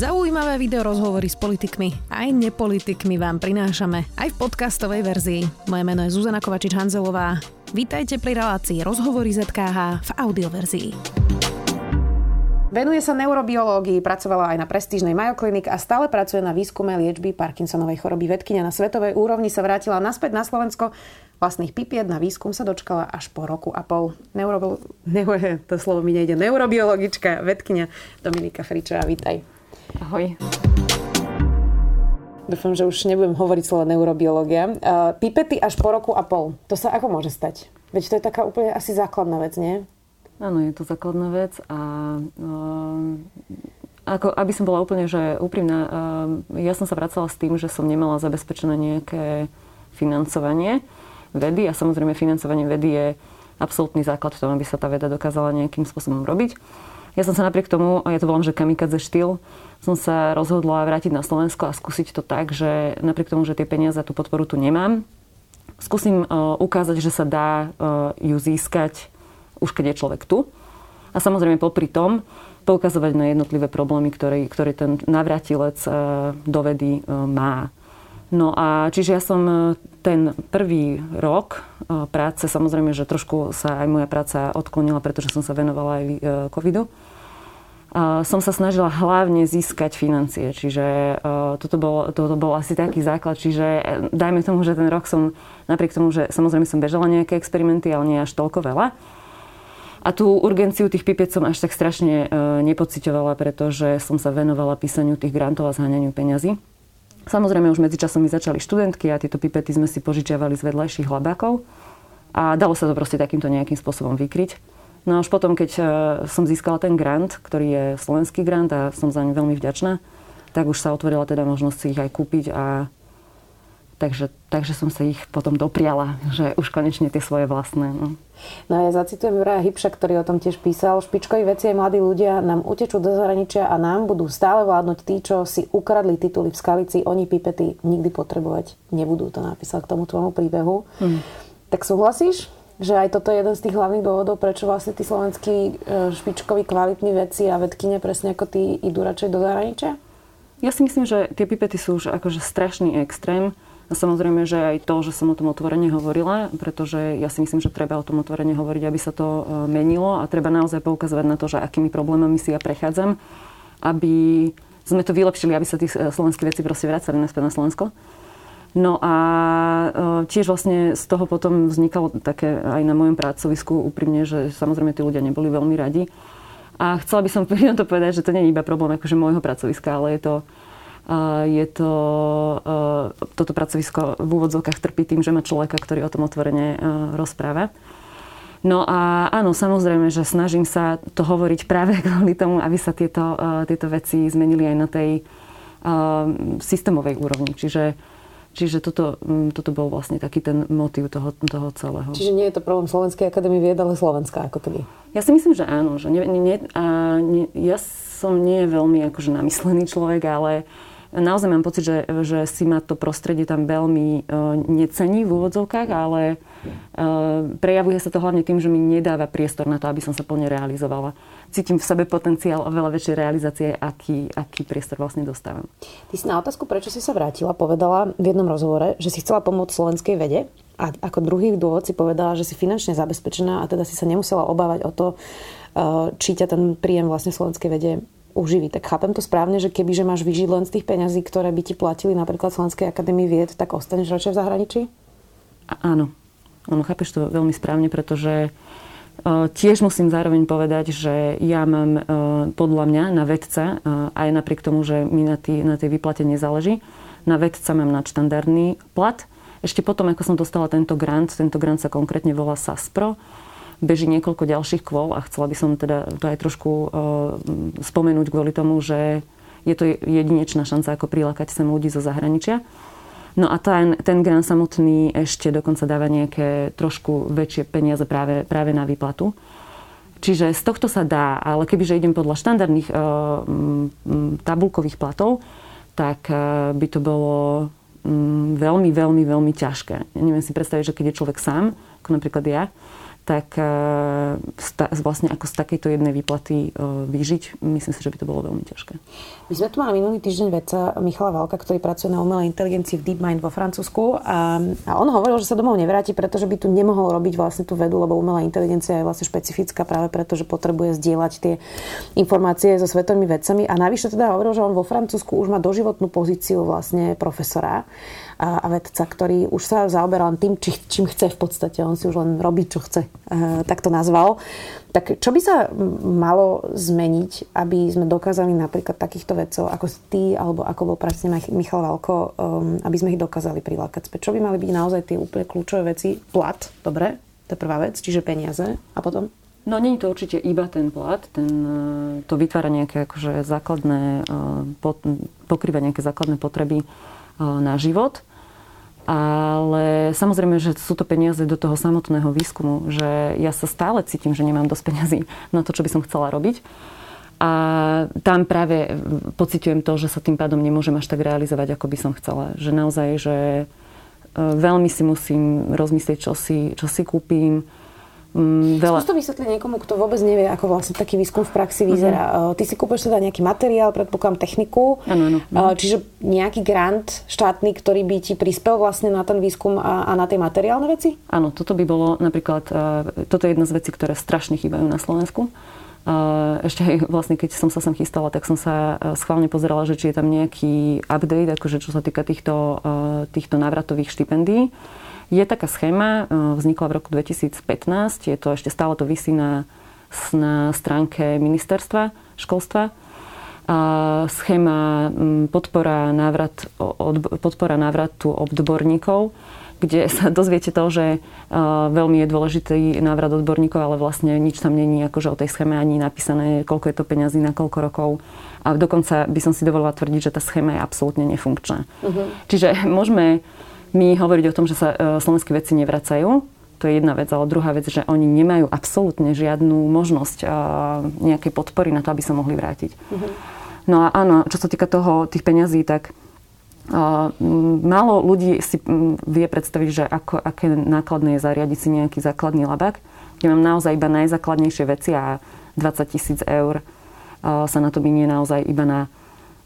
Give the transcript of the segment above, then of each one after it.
Zaujímavé video rozhovory s politikmi aj nepolitikmi vám prinášame aj v podcastovej verzii. Moje meno je Zuzana Kovačič-Hanzelová. Vítajte pri relácii Rozhovory ZKH v audioverzii. Venuje sa neurobiológii, pracovala aj na prestížnej Mayo Clinic a stále pracuje na výskume liečby Parkinsonovej choroby. Vedkynia na svetovej úrovni sa vrátila naspäť na Slovensko. Vlastných pipiet na výskum sa dočkala až po roku a pol. Neuro... Neuro... To slovo mi nejde. Neurobiologička, vedkynia Dominika Fričová, vítaj. Ahoj. Dúfam, že už nebudem hovoriť slovo neurobiológia. Uh, pipety až po roku a pol. To sa ako môže stať? Veď to je taká úplne asi základná vec, nie? Áno, je to základná vec a uh, ako, aby som bola úplne že úprimná, uh, ja som sa vracala s tým, že som nemala zabezpečené nejaké financovanie vedy a samozrejme financovanie vedy je absolútny základ v tom, aby sa tá veda dokázala nejakým spôsobom robiť. Ja som sa napriek tomu, ja to volám, že kamikadze štýl, som sa rozhodla vrátiť na Slovensko a skúsiť to tak, že napriek tomu, že tie peniaze a tú podporu tu nemám, skúsim uh, ukázať, že sa dá uh, ju získať už keď je človek tu. A samozrejme popri tom poukazovať na jednotlivé problémy, ktoré, ktoré ten navratilec uh, do vedy má. No a čiže ja som ten prvý rok práce, samozrejme, že trošku sa aj moja práca odklonila, pretože som sa venovala aj covidu. Som sa snažila hlavne získať financie, čiže toto bol, toto bol asi taký základ, čiže dajme tomu, že ten rok som, napriek tomu, že samozrejme som bežala nejaké experimenty, ale nie až toľko veľa. A tú urgenciu tých pipiec som až tak strašne nepocitovala, pretože som sa venovala písaniu tých grantov a zháňaniu peňazí. Samozrejme, už medzičasom mi začali študentky a tieto pipety sme si požičiavali z vedľajších labákov. A dalo sa to proste takýmto nejakým spôsobom vykryť. No a už potom, keď e, som získala ten grant, ktorý je slovenský grant a som za ňu veľmi vďačná, tak už sa otvorila teda možnosť si ich aj kúpiť a Takže, takže som sa ich potom dopriala, že už konečne tie svoje vlastné. No. No a ja zacitujem Juraja Hybša, ktorý o tom tiež písal. Špičkoví veci aj mladí ľudia nám utečú do zahraničia a nám budú stále vládnuť tí, čo si ukradli tituly v skalici. Oni pipety nikdy potrebovať nebudú. To napísal k tomu tvojmu príbehu. Hmm. Tak súhlasíš? že aj toto je jeden z tých hlavných dôvodov, prečo vlastne tí slovenskí e, špičkoví kvalitní veci a vedkyne presne ako tí idú radšej do zahraničia? Ja si myslím, že tie pipety sú už akože strašný extrém. A samozrejme, že aj to, že som o tom otvorene hovorila, pretože ja si myslím, že treba o tom otvorene hovoriť, aby sa to e, menilo a treba naozaj poukazovať na to, že akými problémami si ja prechádzam, aby sme to vylepšili, aby sa tí e, slovenskí veci proste vracali naspäť na Slovensko. No a e, tiež vlastne z toho potom vznikalo také aj na mojom pracovisku úprimne, že samozrejme tí ľudia neboli veľmi radi. A chcela by som to povedať, že to nie je iba problém akože môjho pracoviska, ale je to je to, toto pracovisko v úvodzovkách trpí tým, že má človeka, ktorý o tom otvorene rozpráva. No a áno, samozrejme, že snažím sa to hovoriť práve kvôli tomu, aby sa tieto, tieto veci zmenili aj na tej systémovej úrovni. Čiže Čiže toto, toto bol vlastne taký ten motív toho, toho celého. Čiže nie je to problém Slovenskej akadémie vied, ale Slovenská ako keby. Ja si myslím, že áno. Že nie, nie, a nie, ja som nie veľmi akože namyslený človek, ale naozaj mám pocit, že, že si ma to prostredie tam veľmi uh, necení v úvodzovkách, ale uh, prejavuje sa to hlavne tým, že mi nedáva priestor na to, aby som sa plne realizovala. Cítim v sebe potenciál oveľa väčšej realizácie, aký, aký priestor vlastne dostávam. Ty si na otázku, prečo si sa vrátila, povedala v jednom rozhovore, že si chcela pomôcť slovenskej vede. A ako druhý dôvod si povedala, že si finančne zabezpečená a teda si sa nemusela obávať o to, či ťa ten príjem vlastne slovenskej vede uživí. Tak chápem to správne, že keby že máš vyžiť len z tých peňazí, ktoré by ti platili napríklad Slovenskej akadémii vied, tak ostaneš radšej v zahraničí? A, áno. Áno, chápeš to veľmi správne, pretože uh, tiež musím zároveň povedať, že ja mám uh, podľa mňa na vedca, uh, aj napriek tomu, že mi na, tý, na tej výplate nezáleží, na vedca mám nadštandardný plat. Ešte potom, ako som dostala tento grant, tento grant sa konkrétne volá SASPRO, beží niekoľko ďalších kvôl a chcela by som teda to aj trošku uh, spomenúť kvôli tomu, že je to jedinečná šanca, ako prilákať sem ľudí zo zahraničia. No a ten, ten grant samotný ešte dokonca dáva nejaké trošku väčšie peniaze práve, práve na výplatu. Čiže z tohto sa dá, ale kebyže idem podľa štandardných uh, tabulkových platov, tak uh, by to bolo um, veľmi, veľmi, veľmi ťažké. Ja neviem si predstaviť, že keď je človek sám, ako napríklad ja, tak vlastne ako z takejto jednej výplaty vyžiť, myslím si, že by to bolo veľmi ťažké. My sme tu mali minulý týždeň vedca Michala Valka, ktorý pracuje na umelej inteligencii v DeepMind vo Francúzsku a, a on hovoril, že sa domov nevráti, pretože by tu nemohol robiť vlastne tú vedu, lebo umelá inteligencia je vlastne špecifická práve preto, že potrebuje zdieľať tie informácie so svetovými vedcami. A navyše teda hovoril, že on vo Francúzsku už má doživotnú pozíciu vlastne profesora a, a vedca, ktorý už sa zaoberal tým, či, čím chce v podstate. On si už len robí, čo chce. E, tak to nazval. Tak čo by sa malo zmeniť, aby sme dokázali napríklad takýchto vedcov, ako ty, alebo ako bol presne Michal Valko, um, aby sme ich dokázali prilákať späť? Čo by mali byť naozaj tie úplne kľúčové veci? Plat, dobre, to je prvá vec, čiže peniaze. A potom? No není to určite iba ten plat, ten, e, to vytvára nejaké akože základné, e, pokrýva nejaké základné potreby na život. Ale samozrejme, že sú to peniaze do toho samotného výskumu, že ja sa stále cítim, že nemám dosť peniazy na to, čo by som chcela robiť. A tam práve pociťujem to, že sa tým pádom nemôžem až tak realizovať, ako by som chcela. Že naozaj, že e, veľmi si musím rozmyslieť, čo si, čo si kúpim, Mm, veľa... Skús to vysvetliť niekomu, kto vôbec nevie, ako vlastne taký výskum v praxi vyzerá. Mm-hmm. Ty si kúpeš teda nejaký materiál, predpokladám techniku, ano, ano. čiže nejaký grant štátny, ktorý by ti prispel vlastne na ten výskum a, a na tie materiálne veci? Áno, toto by bolo napríklad, toto je jedna z vecí, ktoré strašne chýbajú na Slovensku. Ešte aj vlastne, keď som sa sem chystala, tak som sa schválne pozerala, že či je tam nejaký update, akože čo sa týka týchto, týchto návratových štipendií. Je taká schéma, e, vznikla v roku 2015, je to ešte stále to vysí na, na stránke ministerstva školstva. A schéma podpora, návrat, od, podpora návratu odborníkov, kde sa dozviete to, že uh, veľmi je dôležitý návrat odborníkov, ale vlastne nič tam není akože o tej schéme ani napísané, koľko je to peňazí na koľko rokov. A dokonca by som si dovolila tvrdiť, že tá schéma je absolútne nefunkčná. Uh-huh. Čiže môžeme my hovoriť o tom, že sa e, slovenskí vedci nevracajú, to je jedna vec, ale druhá vec, že oni nemajú absolútne žiadnu možnosť e, nejakej podpory na to, aby sa mohli vrátiť. Mm-hmm. No a áno, čo sa týka toho, tých peňazí, tak uh, málo ľudí si vie predstaviť, že ako, aké nákladné je zariadiť si nejaký základný labák, kde mám naozaj iba najzákladnejšie veci a 20 tisíc eur sa na to minie naozaj iba na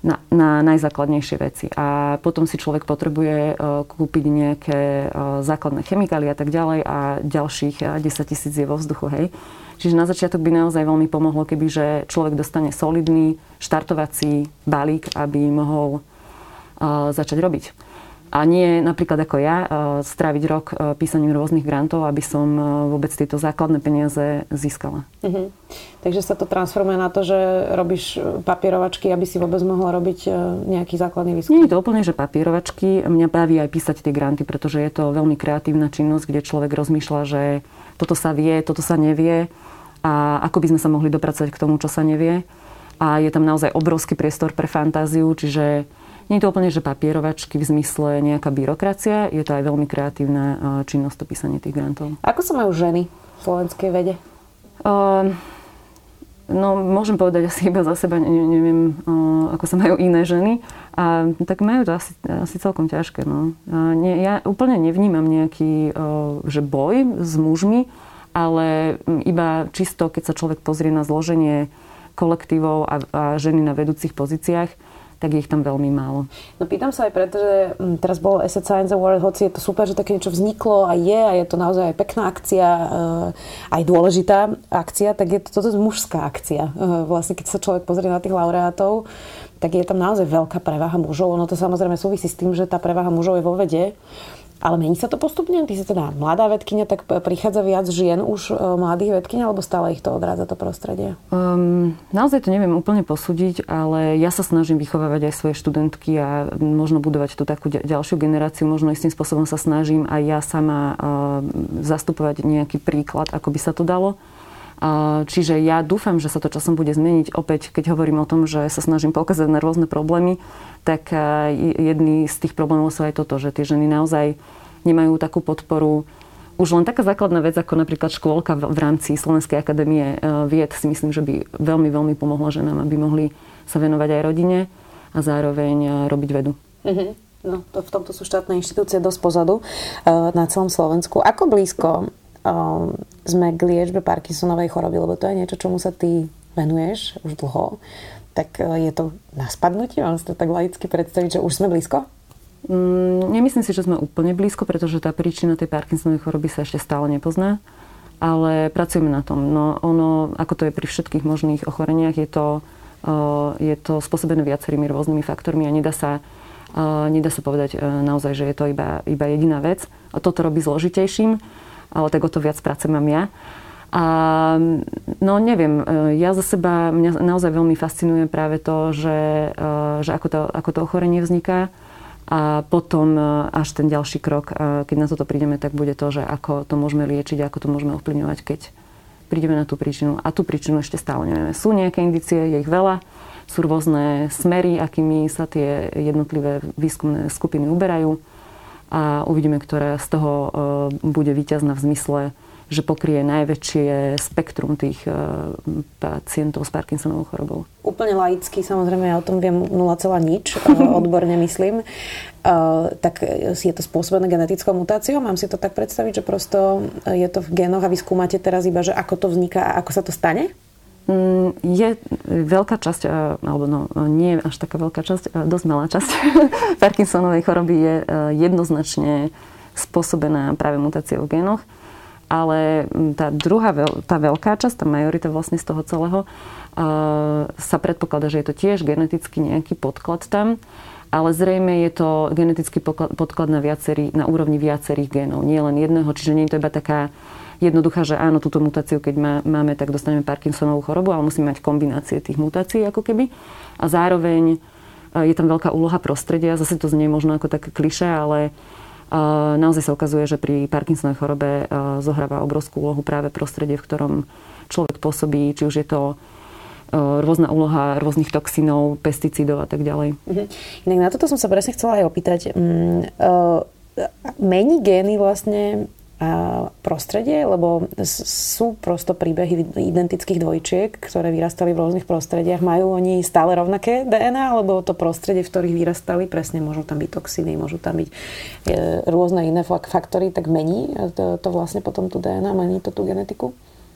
na, na najzákladnejšie veci. A potom si človek potrebuje uh, kúpiť nejaké uh, základné chemikálie a tak ďalej a ďalších uh, 10 tisíc je vo vzduchu, hej. Čiže na začiatok by naozaj veľmi pomohlo, keby že človek dostane solidný štartovací balík, aby mohol začať robiť. A nie napríklad ako ja e, stráviť rok e, písaním rôznych grantov, aby som e, vôbec tieto základné peniaze získala. Uh-huh. Takže sa to transformuje na to, že robíš papierovačky, aby si vôbec mohla robiť nejaký základný výskum? Nie je to úplne, že papierovačky. Mňa baví aj písať tie granty, pretože je to veľmi kreatívna činnosť, kde človek rozmýšľa, že toto sa vie, toto sa nevie a ako by sme sa mohli dopracovať k tomu, čo sa nevie. A je tam naozaj obrovský priestor pre fantáziu, čiže nie je to úplne, že papierovačky v zmysle nejaká byrokracia, je to aj veľmi kreatívna činnosť to písanie tých grantov. Ako sa majú ženy v slovenskej vede? Uh, no, môžem povedať asi iba za seba, ne, neviem, uh, ako sa majú iné ženy. A tak majú to asi, asi celkom ťažké. No. A nie, ja úplne nevnímam nejaký uh, že boj s mužmi, ale iba čisto, keď sa človek pozrie na zloženie kolektívov a, a ženy na vedúcich pozíciách, tak ich tam veľmi málo. No pýtam sa aj preto, že mm, teraz bol Asset Science Award, hoci je to super, že také niečo vzniklo a je a je to naozaj aj pekná akcia, eh, aj dôležitá akcia, tak je to toto mužská akcia. Eh, vlastne keď sa človek pozrie na tých laureátov, tak je tam naozaj veľká prevaha mužov. Ono to samozrejme súvisí s tým, že tá prevaha mužov je vo vede. Ale mení sa to postupne? Ty si teda mladá vedkynia, tak prichádza viac žien už e, mladých vedkyň, alebo stále ich to odrádza to prostredie? Um, naozaj to neviem úplne posúdiť, ale ja sa snažím vychovávať aj svoje študentky a možno budovať tú takú ďalšiu generáciu. Možno istým spôsobom sa snažím aj ja sama uh, zastupovať nejaký príklad, ako by sa to dalo. Čiže ja dúfam, že sa to časom bude zmeniť. Opäť, keď hovorím o tom, že sa snažím poukázať na rôzne problémy, tak jedný z tých problémov sú aj toto, že tie ženy naozaj nemajú takú podporu. Už len taká základná vec, ako napríklad škôlka v rámci Slovenskej akadémie e, vied, si myslím, že by veľmi, veľmi pomohla ženám, aby mohli sa venovať aj rodine a zároveň e, robiť vedu. Mm-hmm. No, to, v tomto sú štátne inštitúcie dosť pozadu e, na celom Slovensku. Ako blízko sme k liečbe Parkinsonovej choroby, lebo to je niečo, čomu sa ty venuješ už dlho, tak je to na spadnutie? Mám si to tak laicky predstaviť, že už sme blízko? Mm, nemyslím si, že sme úplne blízko, pretože tá príčina tej Parkinsonovej choroby sa ešte stále nepozná, ale pracujeme na tom. No ono, ako to je pri všetkých možných ochoreniach, je to, uh, je to spôsobené viacerými rôznymi faktormi a nedá sa, uh, nedá sa povedať uh, naozaj, že je to iba, iba jediná vec. A toto robí zložitejším, ale tak o to viac práce mám ja. A no neviem, ja za seba, mňa naozaj veľmi fascinuje práve to, že, že ako, to, ako to ochorenie vzniká a potom e, až ten ďalší krok, e, keď na toto prídeme, tak bude to, že ako to môžeme liečiť, ako to môžeme ovplyvňovať, keď prídeme na tú príčinu. A tú príčinu ešte stále nevieme. Sú nejaké indície, je ich veľa, sú rôzne smery, akými sa tie jednotlivé výskumné skupiny uberajú a uvidíme, ktorá z toho e, bude víťazná v zmysle že pokrie najväčšie spektrum tých eh, pacientov s Parkinsonovou chorobou. Úplne laicky, samozrejme, ja o tom viem 0, nič, eh, odborne myslím. Tak je to spôsobené genetickou mutáciou? Mám si to tak predstaviť, že prosto je to v génoch a vy skúmate teraz iba, že ako to vzniká a ako sa to stane? Mm, je veľká časť, alebo no, nie až taká veľká časť, dosť malá časť Parkinsonovej choroby je jednoznačne spôsobená práve mutáciou v génoch ale mm, tá druhá, tá veľká časť, tá majorita vlastne z toho celého, sa predpokladá, že je to tiež geneticky nejaký podklad tam, ale zrejme je to genetický podklad na, viacerý, na úrovni viacerých génov, nie len jedného, čiže nie je to iba taká jednoduchá, že áno, túto mutáciu, keď má, máme, tak dostaneme Parkinsonovú chorobu, ale musíme mať kombinácie tých mutácií ako keby. A zároveň je tam veľká úloha prostredia, zase to znie možno ako také kliše, ale Naozaj sa ukazuje, že pri Parkinsonovej chorobe zohráva obrovskú úlohu práve prostredie, v ktorom človek pôsobí, či už je to rôzna úloha rôznych toxínov, pesticídov a tak ďalej. Mhm. Inak na toto som sa presne chcela aj opýtať. Mm, mení gény vlastne prostredie, lebo sú prosto príbehy identických dvojčiek, ktoré vyrastali v rôznych prostrediach. Majú oni stále rovnaké DNA, alebo to prostredie, v ktorých vyrastali, presne môžu tam byť toxiny, môžu tam byť e, rôzne iné faktory, tak mení to, to vlastne potom tú DNA, mení to tú genetiku?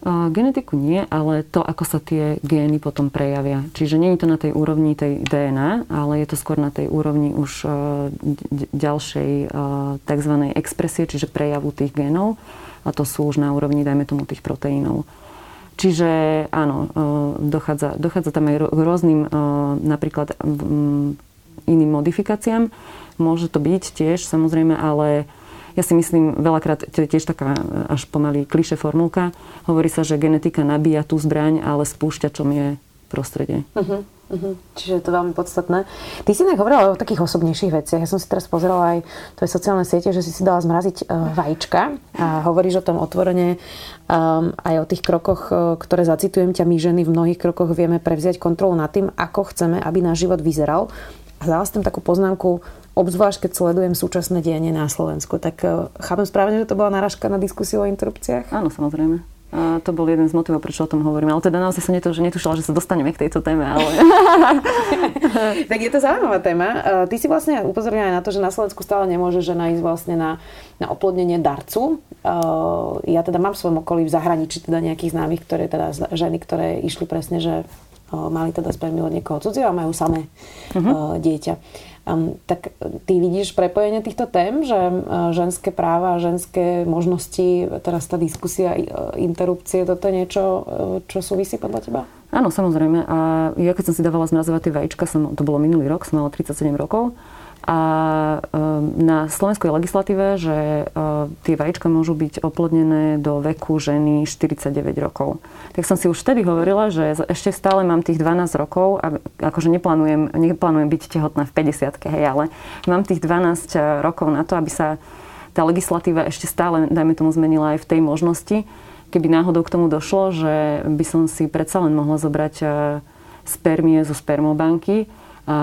Genetiku nie, ale to, ako sa tie gény potom prejavia. Čiže nie je to na tej úrovni tej DNA, ale je to skôr na tej úrovni už e, ďalšej e, tzv. expresie, čiže prejavu tých génov. A to sú už na úrovni, dajme tomu, tých proteínov. Čiže áno, e, dochádza, dochádza tam aj k rôznym napríklad iným modifikáciám. Môže to byť tiež, samozrejme, ale ja si myslím, veľakrát, to je tiež taká až pomaly kliše formulka, hovorí sa, že genetika nabíja tú zbraň, ale spúšťačom je prostredie. Uh-huh. Uh-huh. Čiže je to veľmi podstatné. Ty si tak hovorila o takých osobnejších veciach. Ja som si teraz pozerala aj tvoje sociálne siete, že si si dala zmraziť uh, vajíčka a hovoríš o tom otvorene um, aj o tých krokoch, uh, ktoré zacitujem ťa, my ženy v mnohých krokoch vieme prevziať kontrolu nad tým, ako chceme, aby náš život vyzeral. A dala som takú poznámku, obzvlášť keď sledujem súčasné dianie na Slovensku. Tak uh, chápem správne, že to bola narážka na diskusiu o interrupciách? Áno, samozrejme. A to bol jeden z motivov, prečo o tom hovorím. Ale teda naozaj som netu, že netušila, že sa dostaneme k tejto téme. Ale... tak je to zaujímavá téma. Ty si vlastne upozornila aj na to, že na Slovensku stále nemôže žena ísť vlastne na, na oplodnenie darcu. Ja teda mám v svojom okolí v zahraničí teda nejakých známych, ktoré teda ženy, ktoré išli presne, že mali teda spermiu od niekoho cudzieho a majú samé uh-huh. dieťa. Um, tak ty vidíš prepojenie týchto tém, že uh, ženské práva, ženské možnosti, teraz tá diskusia, uh, interrupcie, toto je niečo, uh, čo súvisí podľa teba? Áno, samozrejme. A ja keď som si dávala zmrazovať tie vajíčka, som, to bolo minulý rok, som mala 37 rokov a ehm, na slovenskej legislatíve, že ehm, tie vajíčka môžu byť oplodnené do veku ženy 49 rokov. Tak som si už vtedy hovorila, že ešte stále mám tých 12 rokov a akože neplánujem, neplánujem byť tehotná v 50 hej, ale mám tých 12 eh, rokov na to, aby sa tá legislatíva ešte stále, dajme tomu, zmenila aj v tej možnosti, keby náhodou k tomu došlo, že by som si predsa len mohla zobrať spermie zo spermobanky a,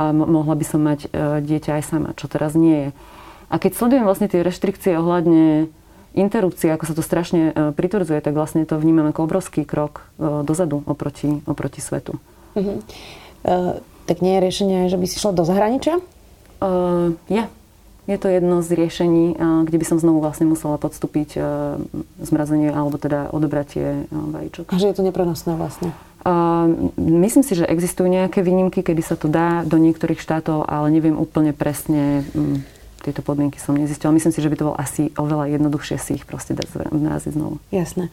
a mohla by som mať e, dieťa aj sama, čo teraz nie je. A keď sledujem vlastne tie reštrikcie ohľadne interrupcie, ako sa to strašne e, pritvrdzuje, tak vlastne to vnímam ako obrovský krok e, dozadu oproti, oproti svetu. Uh-huh. Uh, tak nie je riešenie, že by si šla do zahraničia? Uh, je. Je to jedno z riešení, kde by som znovu vlastne musela podstúpiť zmrazenie alebo teda odobratie vajíčok. A že je to neprenosné vlastne? Myslím si, že existujú nejaké výnimky, kedy sa to dá do niektorých štátov, ale neviem úplne presne, tieto podmienky som nezistila. Myslím si, že by to bolo asi oveľa jednoduchšie si ich proste dať naraziť znovu. Jasné.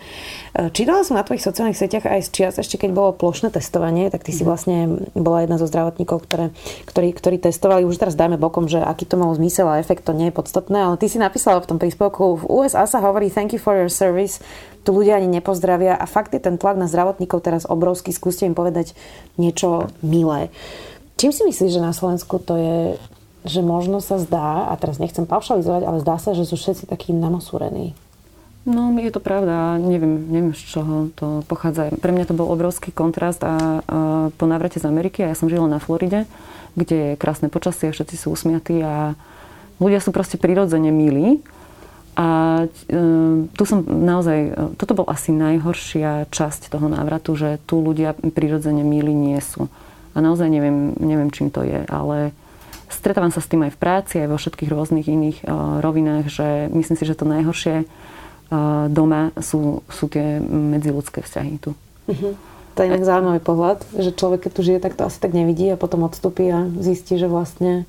E, čítala som na tvojich sociálnych sieťach aj z čias, ešte keď bolo plošné testovanie, tak ty si mhm. vlastne bola jedna zo zdravotníkov, ktoré, ktorí, ktorí testovali. Už teraz dajme bokom, že aký to malo zmysel a efekt, to nie je podstatné, ale ty si napísala v tom príspevku, v USA sa hovorí thank you for your service, tu ľudia ani nepozdravia a fakt je ten tlak na zdravotníkov teraz obrovský. Skúste im povedať niečo milé. Čím si myslíš, že na Slovensku to je že možno sa zdá, a teraz nechcem paušalizovať, ale zdá sa, že sú všetci takí namosúrení. No, je to pravda. Neviem, neviem, z čoho to pochádza. Pre mňa to bol obrovský kontrast a, a po návrate z Ameriky, a ja som žila na Floride, kde je krásne počasie, všetci sú usmiatí a ľudia sú proste prirodzene milí. A e, tu som naozaj, e, toto bol asi najhoršia časť toho návratu, že tu ľudia prirodzene milí nie sú. A naozaj neviem, neviem čím to je, ale stretávam sa s tým aj v práci, aj vo všetkých rôznych iných uh, rovinách, že myslím si, že to najhoršie uh, doma sú, sú tie medziludské vzťahy tu. Uh-huh. To je inak zaujímavý pohľad, že človek, keď tu žije, tak to asi tak nevidí a potom odstupí a zistí, že vlastne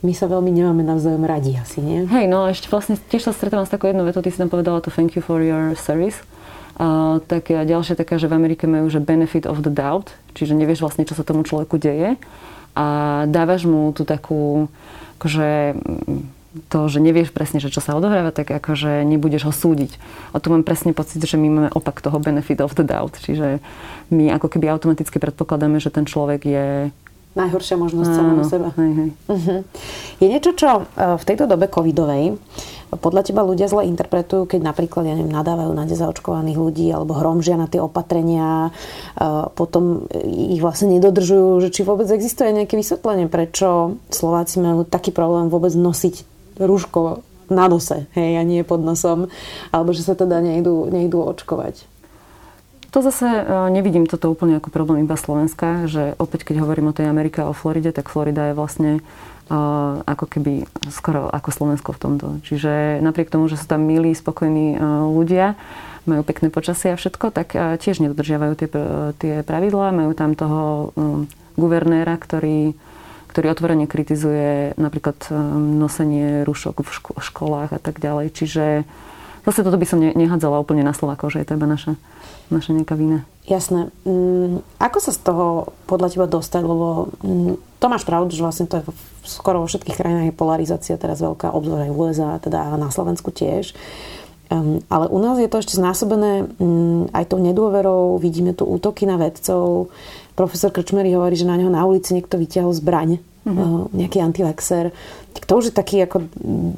my sa veľmi nemáme navzájom radi asi, nie? Hej, no a ešte vlastne tiež sa stretávam s takou jednou vetou, ty si tam povedala to thank you for your service. Uh, tak ďalšia taká, že v Amerike majú, že benefit of the doubt, čiže nevieš vlastne, čo sa tomu človeku deje a dávaš mu tú takú, akože to, že nevieš presne, že čo sa odohráva, tak akože nebudeš ho súdiť. A tu mám presne pocit, že my máme opak toho benefit of the doubt. Čiže my ako keby automaticky predpokladáme, že ten človek je najhoršia možnosť samého seba. Hej, hej. Uh-huh. Je niečo, čo e, v tejto dobe covidovej podľa teba ľudia zle interpretujú, keď napríklad, ja neviem, nadávajú na nezaočkovaných ľudí alebo hromžia na tie opatrenia, e, potom ich vlastne nedodržujú, že či vôbec existuje nejaké vysvetlenie, prečo Slováci majú taký problém vôbec nosiť rúško na nose, hej, a nie pod nosom, alebo že sa teda nejdú, nejdú očkovať. To zase e, nevidím toto úplne ako problém iba Slovenska, že opäť keď hovorím o tej Amerike a o Floride, tak Florida je vlastne uh, ako keby skoro ako Slovensko v tomto. Čiže napriek tomu, že sú tam milí, spokojní uh, ľudia, majú pekné počasie a všetko, tak tiež nedodržiavajú tie, tie pravidlá. Majú tam toho guvernéra, ktorý, ktorý otvorene kritizuje napríklad nosenie rúšok v ško- školách a tak ďalej. Čiže zase toto by som ne- nehádzala úplne na Slovákov, že je to iba naša naša nejaká vina. Jasné. Mm, ako sa z toho podľa teba dostať? Lebo mm, to máš pravdu, že vlastne to je skoro vo všetkých krajinách je polarizácia teraz veľká, obzvlášť aj v USA, teda na Slovensku tiež. Um, ale u nás je to ešte znásobené um, aj tou nedôverou, vidíme tu útoky na vedcov. Profesor Krčmery hovorí, že na neho na ulici niekto vyťahol zbraň uh-huh. nejaký antivaxer. Tak to už je taký ako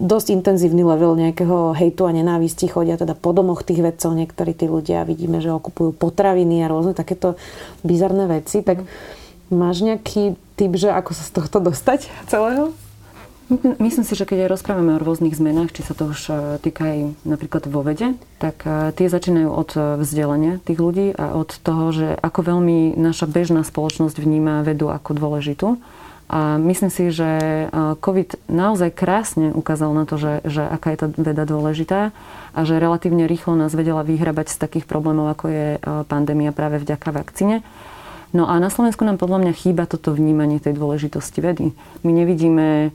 dosť intenzívny level nejakého hejtu a nenávisti. Chodia teda po domoch tých vedcov niektorí tí ľudia. Vidíme, že okupujú potraviny a rôzne takéto bizarné veci. Tak máš nejaký typ, že ako sa z tohto dostať celého? Myslím si, že keď aj rozprávame o rôznych zmenách, či sa to už e, týka aj napríklad vo vede, tak e, tie začínajú od vzdelania tých ľudí a od toho, že ako veľmi naša bežná spoločnosť vníma vedu ako dôležitú a myslím si, že COVID naozaj krásne ukázal na to, že, že aká je tá veda dôležitá a že relatívne rýchlo nás vedela vyhrabať z takých problémov, ako je pandémia práve vďaka vakcíne. No a na Slovensku nám podľa mňa chýba toto vnímanie tej dôležitosti vedy. My nevidíme,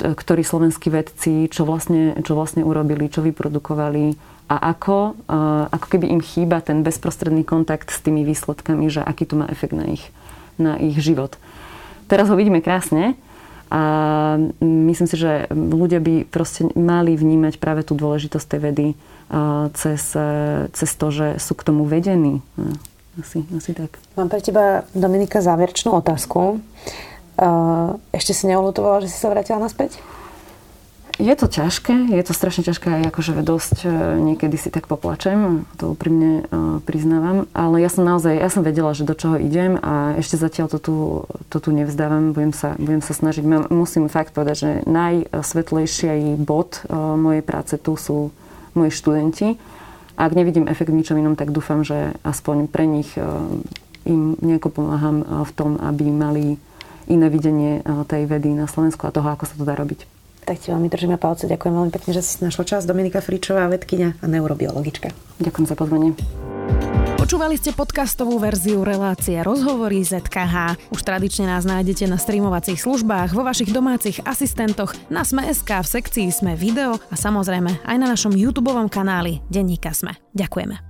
ktorí slovenskí vedci, čo vlastne, čo vlastne urobili, čo vyprodukovali a ako, ako keby im chýba ten bezprostredný kontakt s tými výsledkami, že aký to má efekt na ich, na ich život. Teraz ho vidíme krásne a myslím si, že ľudia by proste mali vnímať práve tú dôležitosť tej vedy cez, cez to, že sú k tomu vedení. Asi, asi tak. Mám pre teba, Dominika, záverečnú otázku. Ešte si neulutovala, že si sa vrátila naspäť? Je to ťažké, je to strašne ťažké aj akože dosť e, niekedy si tak poplačem, to úprimne uh, priznávam, ale ja som naozaj, ja som vedela, že do čoho idem a ešte zatiaľ to tu, to tu nevzdávam, budem sa, budem sa snažiť. Musím fakt povedať, že najsvetlejší bod uh, mojej práce tu sú moji študenti. Ak nevidím efekt v ničom inom, tak dúfam, že aspoň pre nich im nejako pomáham v tom, aby mali iné videnie tej vedy na Slovensku a toho, ako sa to dá robiť. Tak ti veľmi držíme palce. Ďakujem veľmi pekne, že si našla čas. Dominika Fričová, vedkynia a neurobiologička. Ďakujem za pozvanie. Počúvali ste podcastovú verziu relácie Rozhovory ZKH. Už tradične nás nájdete na streamovacích službách, vo vašich domácich asistentoch, na Sme.sk, v sekcii Sme video a samozrejme aj na našom YouTube kanáli Denníka Sme. Ďakujeme